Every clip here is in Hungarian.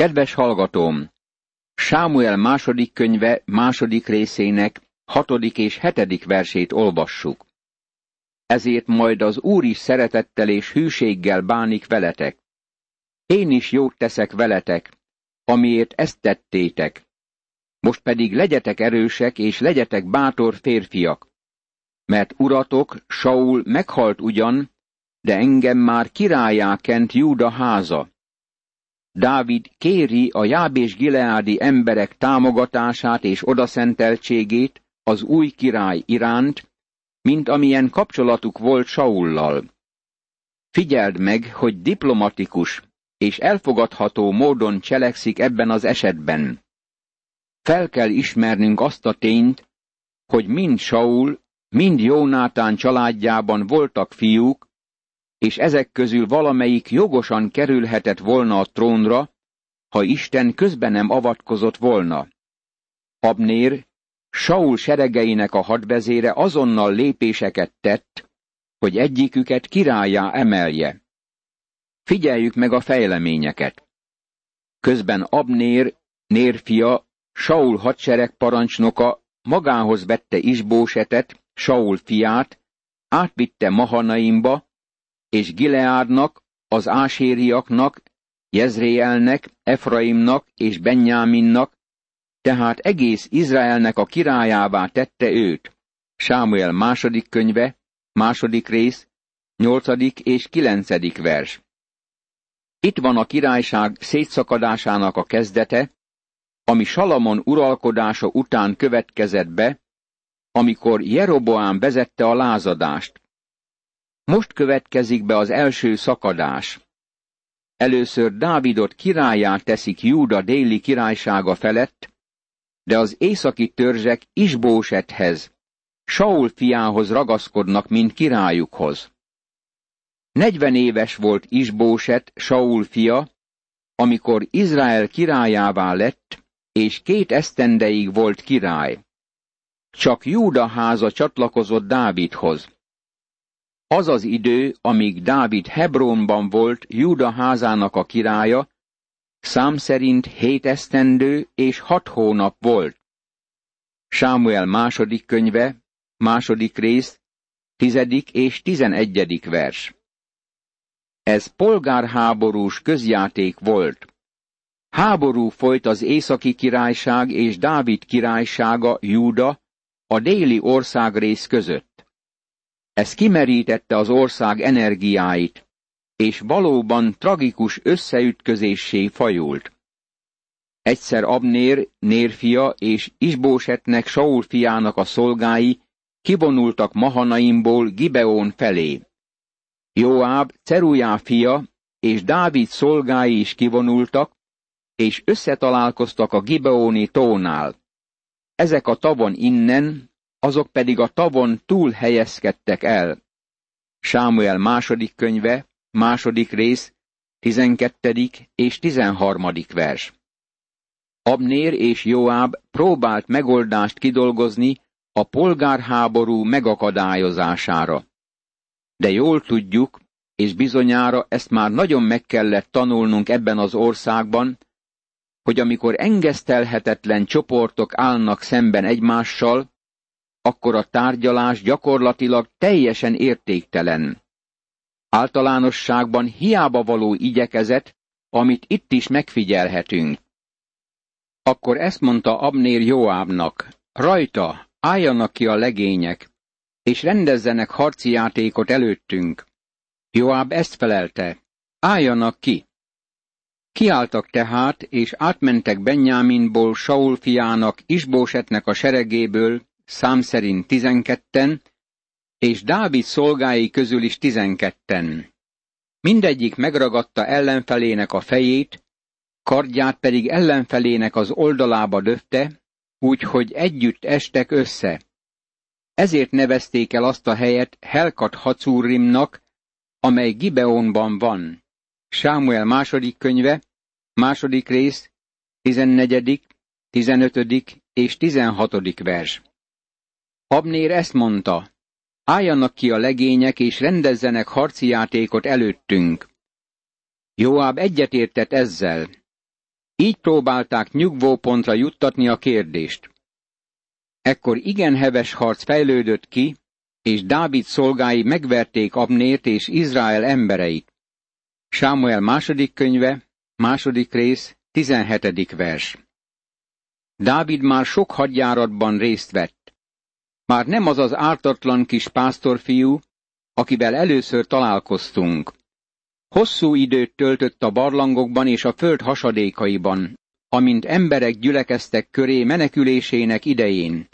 Kedves hallgatóm! Sámuel második könyve második részének hatodik és hetedik versét olvassuk. Ezért majd az Úr is szeretettel és hűséggel bánik veletek. Én is jót teszek veletek, amiért ezt tettétek. Most pedig legyetek erősek és legyetek bátor férfiak. Mert uratok, Saul meghalt ugyan, de engem már királyá kent Júda háza. Dávid kéri a Jábés Gileádi emberek támogatását és odaszenteltségét az új király iránt, mint amilyen kapcsolatuk volt Saullal. Figyeld meg, hogy diplomatikus és elfogadható módon cselekszik ebben az esetben. Fel kell ismernünk azt a tényt, hogy mind Saul, mind Jónátán családjában voltak fiúk, és ezek közül valamelyik jogosan kerülhetett volna a trónra, ha Isten közben nem avatkozott volna. Abnér, Saul seregeinek a hadvezére azonnal lépéseket tett, hogy egyiküket királyá emelje. Figyeljük meg a fejleményeket. Közben Abnér, Nérfia, Saul hadsereg parancsnoka magához vette Isbósetet, Saul fiát, átvitte Mahanaimba, és Gileádnak, az ásériaknak, Jezréelnek, Efraimnak és Benyáminnak, tehát egész Izraelnek a királyává tette őt. Sámuel második könyve, második rész, nyolcadik és kilencedik vers. Itt van a királyság szétszakadásának a kezdete, ami Salamon uralkodása után következett be, amikor Jeroboám vezette a lázadást. Most következik be az első szakadás. Először Dávidot királyá teszik Júda déli királysága felett, de az északi törzsek Isbósethez, Saul fiához ragaszkodnak, mint királyukhoz. Negyven éves volt Isbóset, Saul fia, amikor Izrael királyává lett, és két esztendeig volt király. Csak Júda háza csatlakozott Dávidhoz. Az az idő, amíg Dávid Hebronban volt Júda házának a királya, szám szerint hét esztendő és hat hónap volt. Sámuel második könyve, második rész, tizedik és tizenegyedik vers. Ez polgárháborús közjáték volt. Háború folyt az északi királyság és Dávid királysága, Júda, a déli országrész között. Ez kimerítette az ország energiáit, és valóban tragikus összeütközéssé fajult. Egyszer Abnér, Nérfia és Isbósetnek Saul fiának a szolgái kivonultak Mahanaimból Gibeón felé. Joáb, Cerujá fia és Dávid szolgái is kivonultak, és összetalálkoztak a Gibeóni tónál. Ezek a tavon innen, azok pedig a tavon túl helyezkedtek el. Sámuel második könyve, második rész, tizenkettedik és tizenharmadik vers. Abnér és Joáb próbált megoldást kidolgozni a polgárháború megakadályozására. De jól tudjuk, és bizonyára ezt már nagyon meg kellett tanulnunk ebben az országban, hogy amikor engesztelhetetlen csoportok állnak szemben egymással, akkor a tárgyalás gyakorlatilag teljesen értéktelen. Általánosságban hiába való igyekezet, amit itt is megfigyelhetünk. Akkor ezt mondta Abnér Joábnak, rajta, álljanak ki a legények, és rendezzenek harci játékot előttünk. Joáb ezt felelte, álljanak ki. Kiálltak tehát, és átmentek Benyáminból Saul fiának, Isbósetnek a seregéből, szám szerint tizenketten, és Dávid szolgái közül is tizenketten. Mindegyik megragadta ellenfelének a fejét, kardját pedig ellenfelének az oldalába döfte, úgyhogy együtt estek össze. Ezért nevezték el azt a helyet Helkat Hacúrimnak, amely Gibeonban van. Sámuel második könyve, második rész, tizennegyedik, tizenötödik és tizenhatodik vers. Abnér ezt mondta, álljanak ki a legények és rendezzenek harci játékot előttünk. Joáb egyetértett ezzel. Így próbálták nyugvópontra juttatni a kérdést. Ekkor igen heves harc fejlődött ki, és Dávid szolgái megverték Abnért és Izrael embereit. Sámuel második könyve, második rész, tizenhetedik vers. Dávid már sok hadjáratban részt vett. Már nem az az ártatlan kis pásztorfiú, akivel először találkoztunk. Hosszú időt töltött a barlangokban és a föld hasadékaiban, amint emberek gyülekeztek köré menekülésének idején.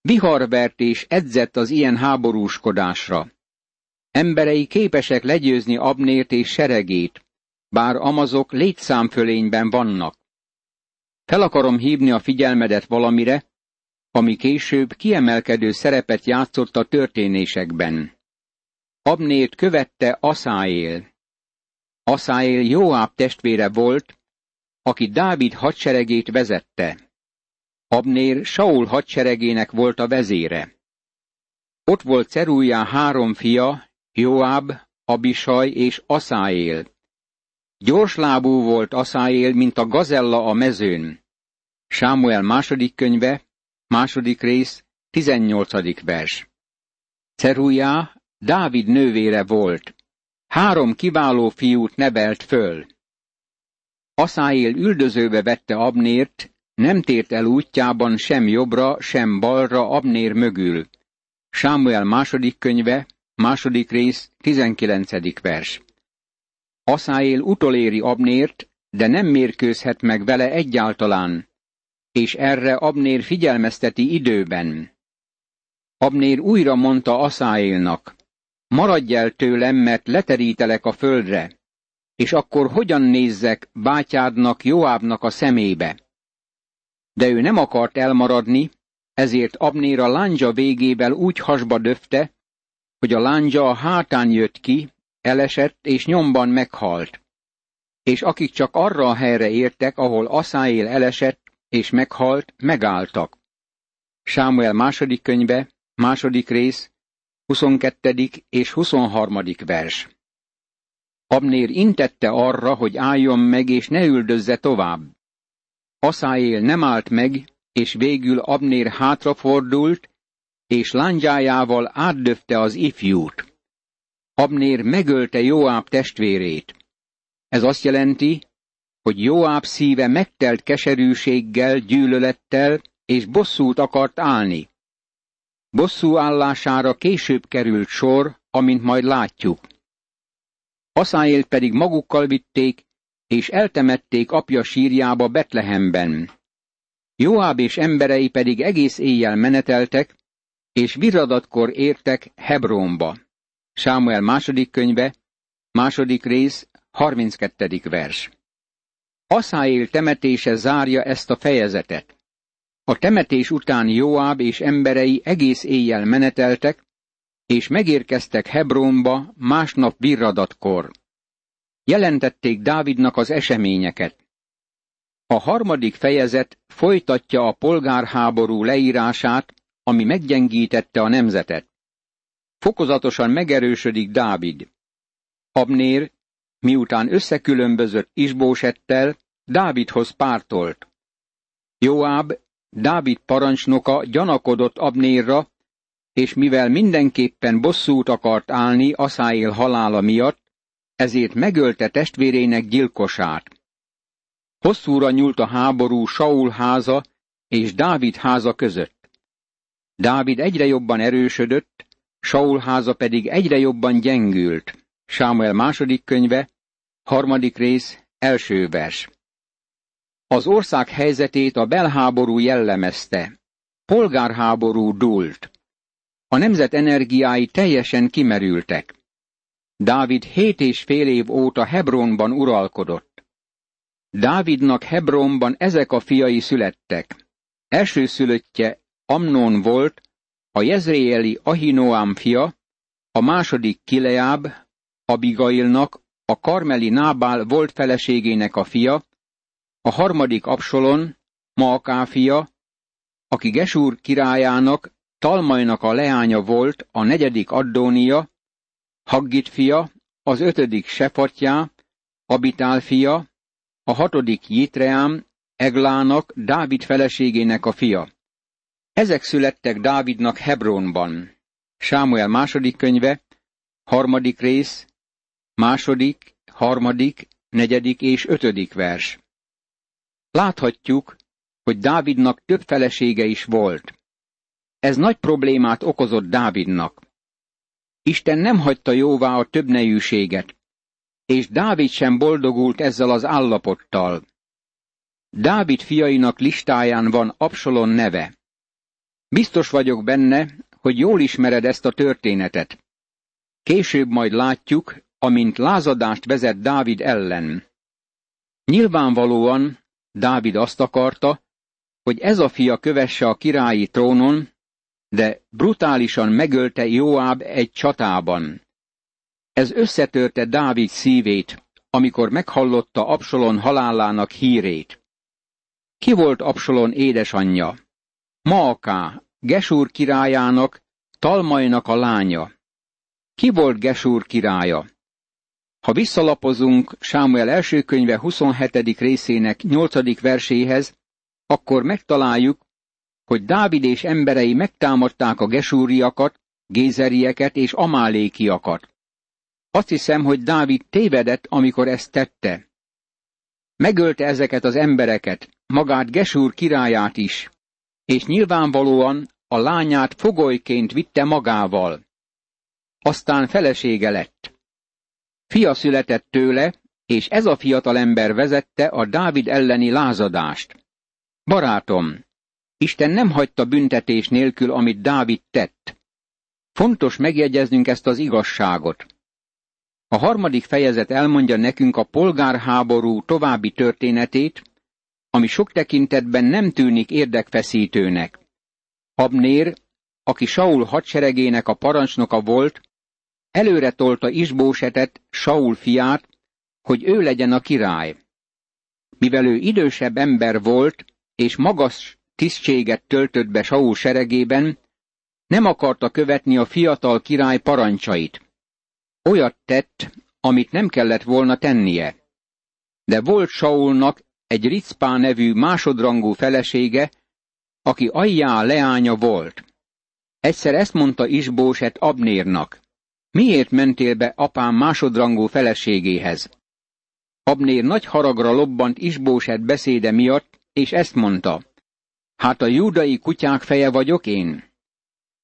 Viharvert és edzett az ilyen háborúskodásra. Emberei képesek legyőzni Abnért és seregét, bár amazok létszámfölényben vannak. Fel akarom hívni a figyelmedet valamire, ami később kiemelkedő szerepet játszott a történésekben. Abnét követte Aszáél. Aszáél Joáb testvére volt, aki Dávid hadseregét vezette. Abnér Saul hadseregének volt a vezére. Ott volt Cerújá három fia, Joáb, Abisaj és Aszáél. Gyorslábú volt Aszáél, mint a gazella a mezőn. Sámuel második könyve, második rész, tizennyolcadik vers. Cerújá Dávid nővére volt. Három kiváló fiút nevelt föl. Aszáél üldözőbe vette Abnért, nem tért el útjában sem jobbra, sem balra Abnér mögül. Sámuel második könyve, második rész, tizenkilencedik vers. Aszáél utoléri Abnért, de nem mérkőzhet meg vele egyáltalán, és erre Abnér figyelmezteti időben. Abnér újra mondta Aszáélnak, maradj el tőlem, mert leterítelek a földre, és akkor hogyan nézzek bátyádnak, Joábnak a szemébe? De ő nem akart elmaradni, ezért Abnér a lándzsa végével úgy hasba döfte, hogy a lándzsa a hátán jött ki, elesett és nyomban meghalt. És akik csak arra a helyre értek, ahol Aszáél elesett és meghalt, megálltak. Sámuel második könyve, második rész, 22. és 23. vers. Abnér intette arra, hogy álljon meg és ne üldözze tovább. Aszáél nem állt meg, és végül Abnér hátrafordult, és lándzsájával átdöfte az ifjút. Abnér megölte Joáb testvérét. Ez azt jelenti, hogy Joáb szíve megtelt keserűséggel, gyűlölettel, és bosszút akart állni. Bosszú állására később került sor, amint majd látjuk. Aszáélt pedig magukkal vitték, és eltemették apja sírjába Betlehemben. Joáb és emberei pedig egész éjjel meneteltek, és viradatkor értek Hebrónba. Sámuel második könyve, második rész, 32. vers. Aszáél temetése zárja ezt a fejezetet. A temetés után Joáb és emberei egész éjjel meneteltek, és megérkeztek Hebrónba másnap virradatkor. Jelentették Dávidnak az eseményeket. A harmadik fejezet folytatja a polgárháború leírását, ami meggyengítette a nemzetet. Fokozatosan megerősödik Dávid. Abnér, miután összekülönbözött Isbósettel, Dávidhoz pártolt. Joáb Dávid parancsnoka gyanakodott Abnérra, és mivel mindenképpen bosszút akart állni Aszáél halála miatt, ezért megölte testvérének gyilkosát. Hosszúra nyúlt a háború Saul háza és Dávid háza között. Dávid egyre jobban erősödött, Saul háza pedig egyre jobban gyengült. Sámuel második könyve, harmadik rész, első vers. Az ország helyzetét a belháború jellemezte. Polgárháború dúlt. A nemzet energiái teljesen kimerültek. Dávid hét és fél év óta Hebronban uralkodott. Dávidnak Hebronban ezek a fiai születtek. Első szülöttje Amnon volt, a jezréeli Ahinoám fia, a második Kileáb, Abigailnak, a karmeli Nábál volt feleségének a fia, a harmadik Absolon, Maaká fia, aki Gesúr királyának, Talmajnak a leánya volt, a negyedik Addónia, Haggit fia, az ötödik Sefatjá, Abitál fia, a hatodik Jitreám, Eglának, Dávid feleségének a fia. Ezek születtek Dávidnak Hebronban. Sámuel második könyve, harmadik rész, második, harmadik, negyedik és ötödik vers. Láthatjuk, hogy Dávidnak több felesége is volt. Ez nagy problémát okozott Dávidnak. Isten nem hagyta jóvá a többnejűséget, és Dávid sem boldogult ezzel az állapottal. Dávid fiainak listáján van Absalon neve. Biztos vagyok benne, hogy jól ismered ezt a történetet. Később majd látjuk, amint lázadást vezet Dávid ellen. Nyilvánvalóan Dávid azt akarta, hogy ez a fia kövesse a királyi trónon, de brutálisan megölte Joáb egy csatában. Ez összetörte Dávid szívét, amikor meghallotta Absalon halálának hírét. Ki volt Absalon édesanyja? Maaká, Gesúr királyának, Talmajnak a lánya. Ki volt Gesúr királya? Ha visszalapozunk Sámuel első könyve 27. részének 8. verséhez, akkor megtaláljuk, hogy Dávid és emberei megtámadták a gesúriakat, gézerieket és amálékiakat. Azt hiszem, hogy Dávid tévedett, amikor ezt tette. Megölte ezeket az embereket, magát Gesúr királyát is, és nyilvánvalóan a lányát fogolyként vitte magával. Aztán felesége lett. Fia született tőle, és ez a fiatal ember vezette a Dávid elleni lázadást. Barátom, Isten nem hagyta büntetés nélkül, amit Dávid tett. Fontos megjegyeznünk ezt az igazságot. A harmadik fejezet elmondja nekünk a polgárháború további történetét, ami sok tekintetben nem tűnik érdekfeszítőnek. Abnér, aki Saul hadseregének a parancsnoka volt, előre tolta Isbósetet, Saul fiát, hogy ő legyen a király. Mivel ő idősebb ember volt, és magas tisztséget töltött be Saul seregében, nem akarta követni a fiatal király parancsait. Olyat tett, amit nem kellett volna tennie. De volt Saulnak egy Ricpá nevű másodrangú felesége, aki ajjá leánya volt. Egyszer ezt mondta Isbóset Abnérnak. Miért mentél be apám másodrangú feleségéhez? Abnér nagy haragra lobbant Isbóset beszéde miatt, és ezt mondta. Hát a júdai kutyák feje vagyok én?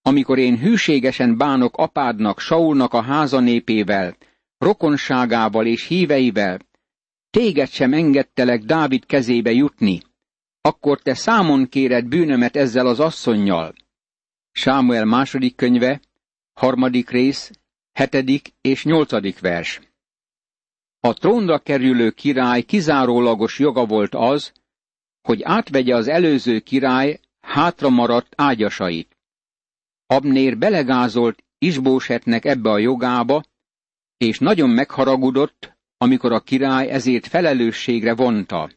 Amikor én hűségesen bánok apádnak, Saulnak a háza népével, rokonságával és híveivel, téged sem engedtelek Dávid kezébe jutni, akkor te számon kéred bűnömet ezzel az asszonnyal. Sámuel második könyve, harmadik rész, hetedik és nyolcadik vers. A trónra kerülő király kizárólagos joga volt az, hogy átvegye az előző király hátra maradt ágyasait. Abnér belegázolt Isbósetnek ebbe a jogába, és nagyon megharagudott, amikor a király ezért felelősségre vonta.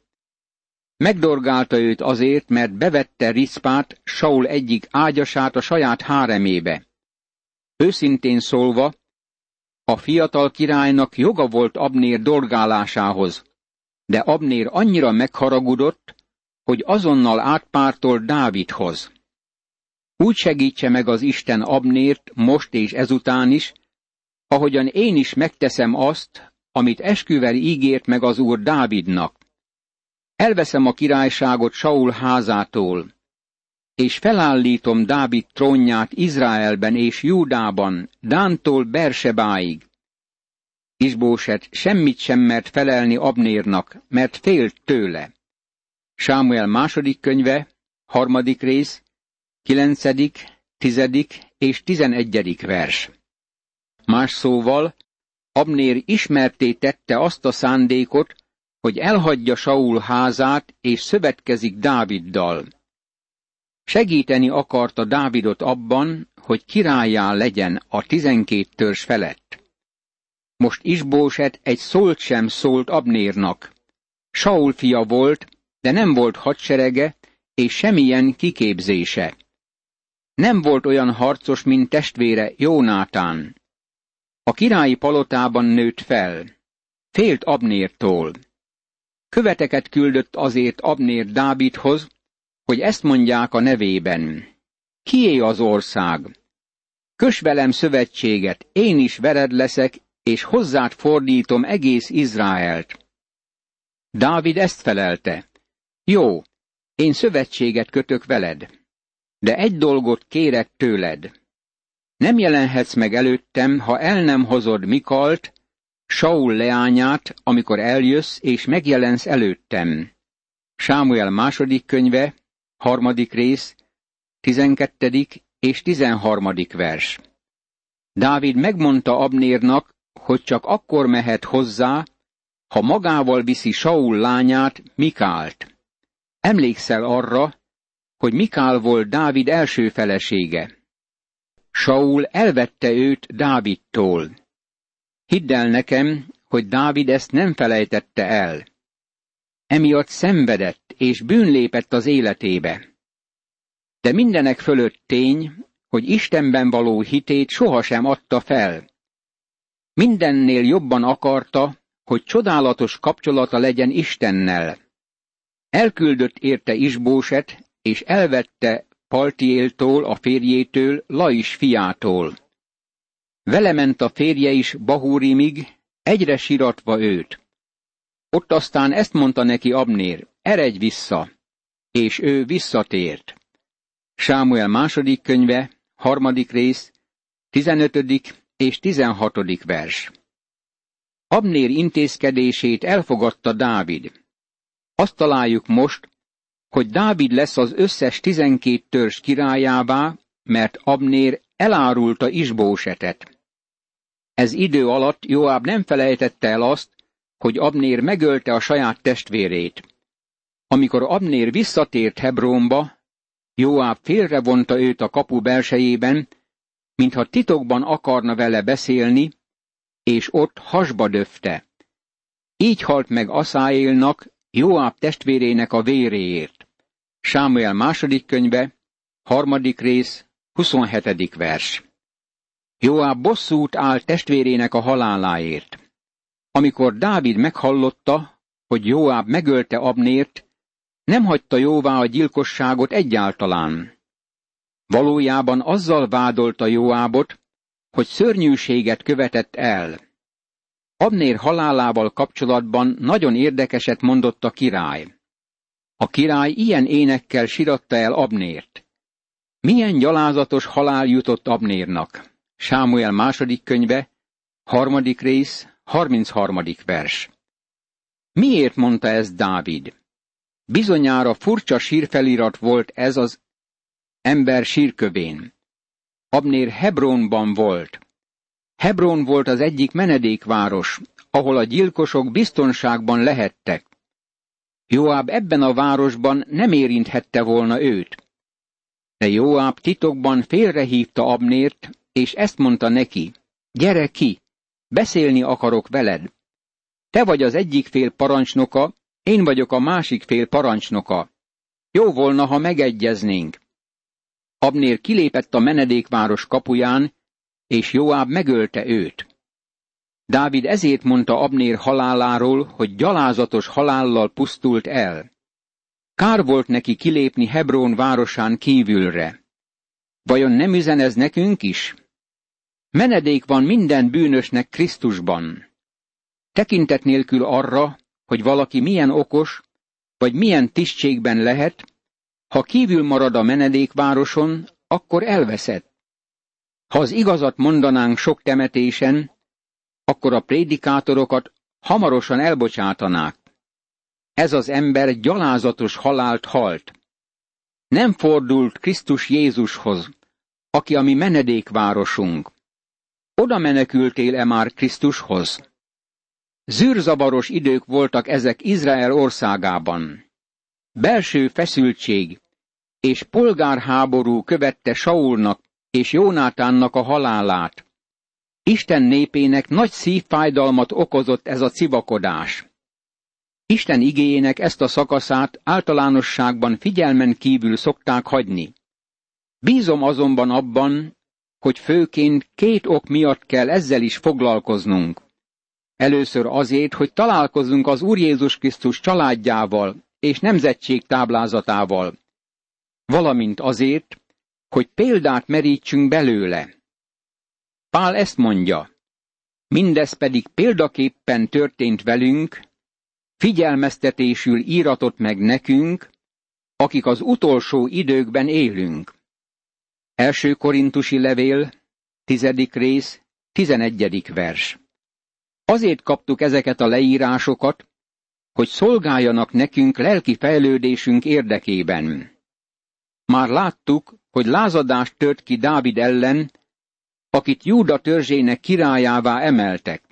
Megdorgálta őt azért, mert bevette Riszpát, Saul egyik ágyasát a saját háremébe. Őszintén szólva, a fiatal királynak joga volt Abnér dorgálásához, de Abnér annyira megharagudott, hogy azonnal átpártol Dávidhoz. Úgy segítse meg az Isten Abnért most és ezután is, ahogyan én is megteszem azt, amit esküvel ígért meg az úr Dávidnak. Elveszem a királyságot Saul házától, és felállítom Dávid trónját Izraelben és Júdában, Dántól Bersebáig. Isbóset semmit sem mert felelni Abnérnak, mert félt tőle. Sámuel második könyve, harmadik rész, kilencedik, tizedik és tizenegyedik vers. Más szóval, Abnér ismerté tette azt a szándékot, hogy elhagyja Saul házát és szövetkezik Dáviddal. Segíteni akarta Dávidot abban, hogy királyá legyen a tizenkét törzs felett. Most Isbóset egy szólt sem szólt Abnérnak. Saul fia volt, de nem volt hadserege és semmilyen kiképzése. Nem volt olyan harcos, mint testvére Jónátán. A királyi palotában nőtt fel. Félt Abnértól. Követeket küldött azért Abnér Dávidhoz, hogy ezt mondják a nevében. Kié az ország? Kös velem szövetséget, én is vered leszek, és hozzád fordítom egész Izraelt. Dávid ezt felelte. Jó, én szövetséget kötök veled, de egy dolgot kérek tőled. Nem jelenhetsz meg előttem, ha el nem hozod Mikalt, Saul leányát, amikor eljössz és megjelensz előttem. Sámuel második könyve, harmadik rész, tizenkettedik és tizenharmadik vers. Dávid megmondta Abnérnak, hogy csak akkor mehet hozzá, ha magával viszi Saul lányát, Mikált. Emlékszel arra, hogy Mikál volt Dávid első felesége. Saul elvette őt Dávidtól. Hidd el nekem, hogy Dávid ezt nem felejtette el. Emiatt szenvedett és bűn lépett az életébe. De mindenek fölött tény, hogy Istenben való hitét sohasem adta fel. Mindennél jobban akarta, hogy csodálatos kapcsolata legyen Istennel. Elküldött érte Isbóset, és elvette Paltiéltól, a férjétől, Lais fiától. Vele ment a férje is Bahúrimig, egyre siratva őt. Ott aztán ezt mondta neki Abnér, eredj vissza, és ő visszatért. Sámuel második könyve, harmadik rész, tizenötödik és tizenhatodik vers. Abnér intézkedését elfogadta Dávid. Azt találjuk most, hogy Dávid lesz az összes tizenkét törzs királyává, mert Abnér elárulta Isbósetet. Ez idő alatt Joáb nem felejtette el azt, hogy Abnér megölte a saját testvérét. Amikor Abnér visszatért Hebrónba, Joáb félrevonta őt a kapu belsejében, mintha titokban akarna vele beszélni, és ott hasba döfte. Így halt meg Aszáélnak, Joáb testvérének a véréért. Sámuel második könyve, harmadik rész, 27. vers. Joáb bosszút áll testvérének a haláláért. Amikor Dávid meghallotta, hogy Joáb megölte Abnért, nem hagyta jóvá a gyilkosságot egyáltalán. Valójában azzal vádolta Joábot, hogy szörnyűséget követett el. Abnér halálával kapcsolatban nagyon érdekeset mondott a király. A király ilyen énekkel siratta el Abnért. Milyen gyalázatos halál jutott Abnérnak? Sámuel második könyve, harmadik rész, harmincharmadik vers. Miért mondta ezt Dávid? Bizonyára furcsa sírfelirat volt ez az ember sírkövén. Abnér Hebronban volt. Hebron volt az egyik menedékváros, ahol a gyilkosok biztonságban lehettek. Joáb ebben a városban nem érinthette volna őt. De Joáb titokban félrehívta Abnért, és ezt mondta neki, gyere ki, beszélni akarok veled. Te vagy az egyik fél parancsnoka, én vagyok a másik fél parancsnoka. Jó volna, ha megegyeznénk. Abnér kilépett a menedékváros kapuján, és Joáb megölte őt. Dávid ezért mondta Abnér haláláról, hogy gyalázatos halállal pusztult el. Kár volt neki kilépni Hebrón városán kívülre. Vajon nem üzen ez nekünk is? Menedék van minden bűnösnek Krisztusban. Tekintet nélkül arra, hogy valaki milyen okos, vagy milyen tisztségben lehet, ha kívül marad a menedékvároson, akkor elveszett. Ha az igazat mondanánk sok temetésen, akkor a prédikátorokat hamarosan elbocsátanák. Ez az ember gyalázatos halált halt. Nem fordult Krisztus Jézushoz, aki a mi menedékvárosunk. Oda menekültél-e már Krisztushoz? Zűrzavaros idők voltak ezek Izrael országában. Belső feszültség és polgárháború követte Saulnak és Jónátánnak a halálát. Isten népének nagy szívfájdalmat okozott ez a civakodás. Isten igéjének ezt a szakaszát általánosságban figyelmen kívül szokták hagyni. Bízom azonban abban, hogy főként két ok miatt kell ezzel is foglalkoznunk. Először azért, hogy találkozzunk az Úr Jézus Krisztus családjával és nemzetség táblázatával, valamint azért, hogy példát merítsünk belőle. Pál ezt mondja, mindez pedig példaképpen történt velünk, figyelmeztetésül íratott meg nekünk, akik az utolsó időkben élünk. Első korintusi levél, tizedik rész, tizenegyedik vers. Azért kaptuk ezeket a leírásokat, hogy szolgáljanak nekünk lelki fejlődésünk érdekében. Már láttuk, hogy lázadást tört ki Dávid ellen, akit Júda törzsének királyává emeltek.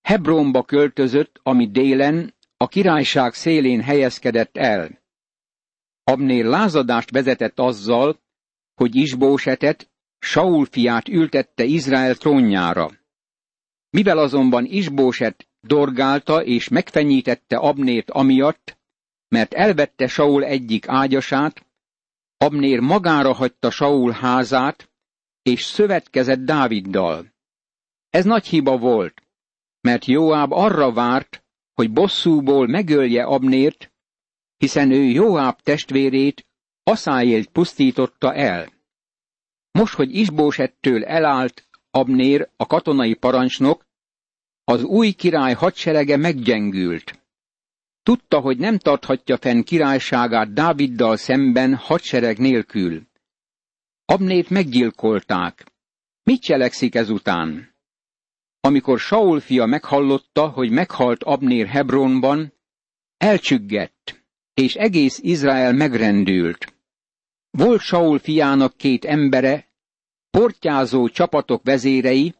Hebronba költözött, ami délen, a királyság szélén helyezkedett el. Abnér lázadást vezetett azzal, hogy Isbósetet, Saul fiát ültette Izrael trónjára. Mivel azonban Isbóset dorgálta és megfenyítette Abnért amiatt, mert elvette Saul egyik ágyasát, Abnér magára hagyta Saul házát, és szövetkezett Dáviddal. Ez nagy hiba volt, mert Joáb arra várt, hogy bosszúból megölje Abnért, hiszen ő Joáb testvérét, Aszáélt pusztította el. Most, hogy Isbósettől elállt Abnér, a katonai parancsnok, az új király hadserege meggyengült. Tudta, hogy nem tarthatja fenn királyságát Dáviddal szemben hadsereg nélkül. Abnét meggyilkolták. Mit cselekszik ezután? Amikor Saul fia meghallotta, hogy meghalt Abnér Hebronban, elcsüggett, és egész Izrael megrendült. Volt Saul fiának két embere, portyázó csapatok vezérei,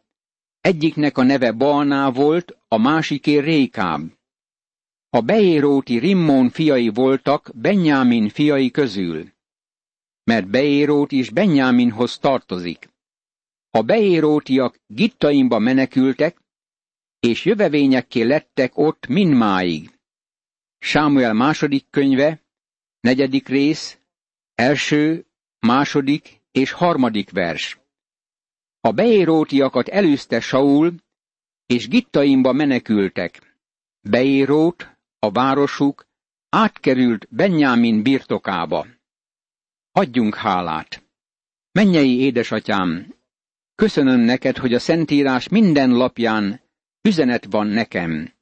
egyiknek a neve Balná volt, a másiké Rékáb. A beéróti Rimmon fiai voltak Benyámin fiai közül, mert Beérót is Benyáminhoz tartozik. A beérótiak Gittaimba menekültek, és jövevényekké lettek ott mindmáig. Sámuel második könyve, negyedik rész, első, második és harmadik vers. A beérótiakat előzte Saul, és Gittaimba menekültek. Beérót, a városuk, átkerült Benyámin birtokába. Adjunk hálát! Mennyei édesatyám, köszönöm neked, hogy a Szentírás minden lapján üzenet van nekem.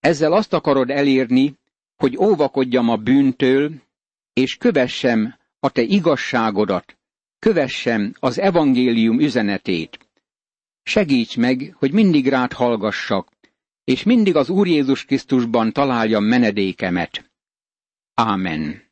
Ezzel azt akarod elérni, hogy óvakodjam a bűntől, és kövessem a te igazságodat, kövessem az evangélium üzenetét. Segíts meg, hogy mindig rád hallgassak, és mindig az Úr Jézus Krisztusban találjam menedékemet. Ámen.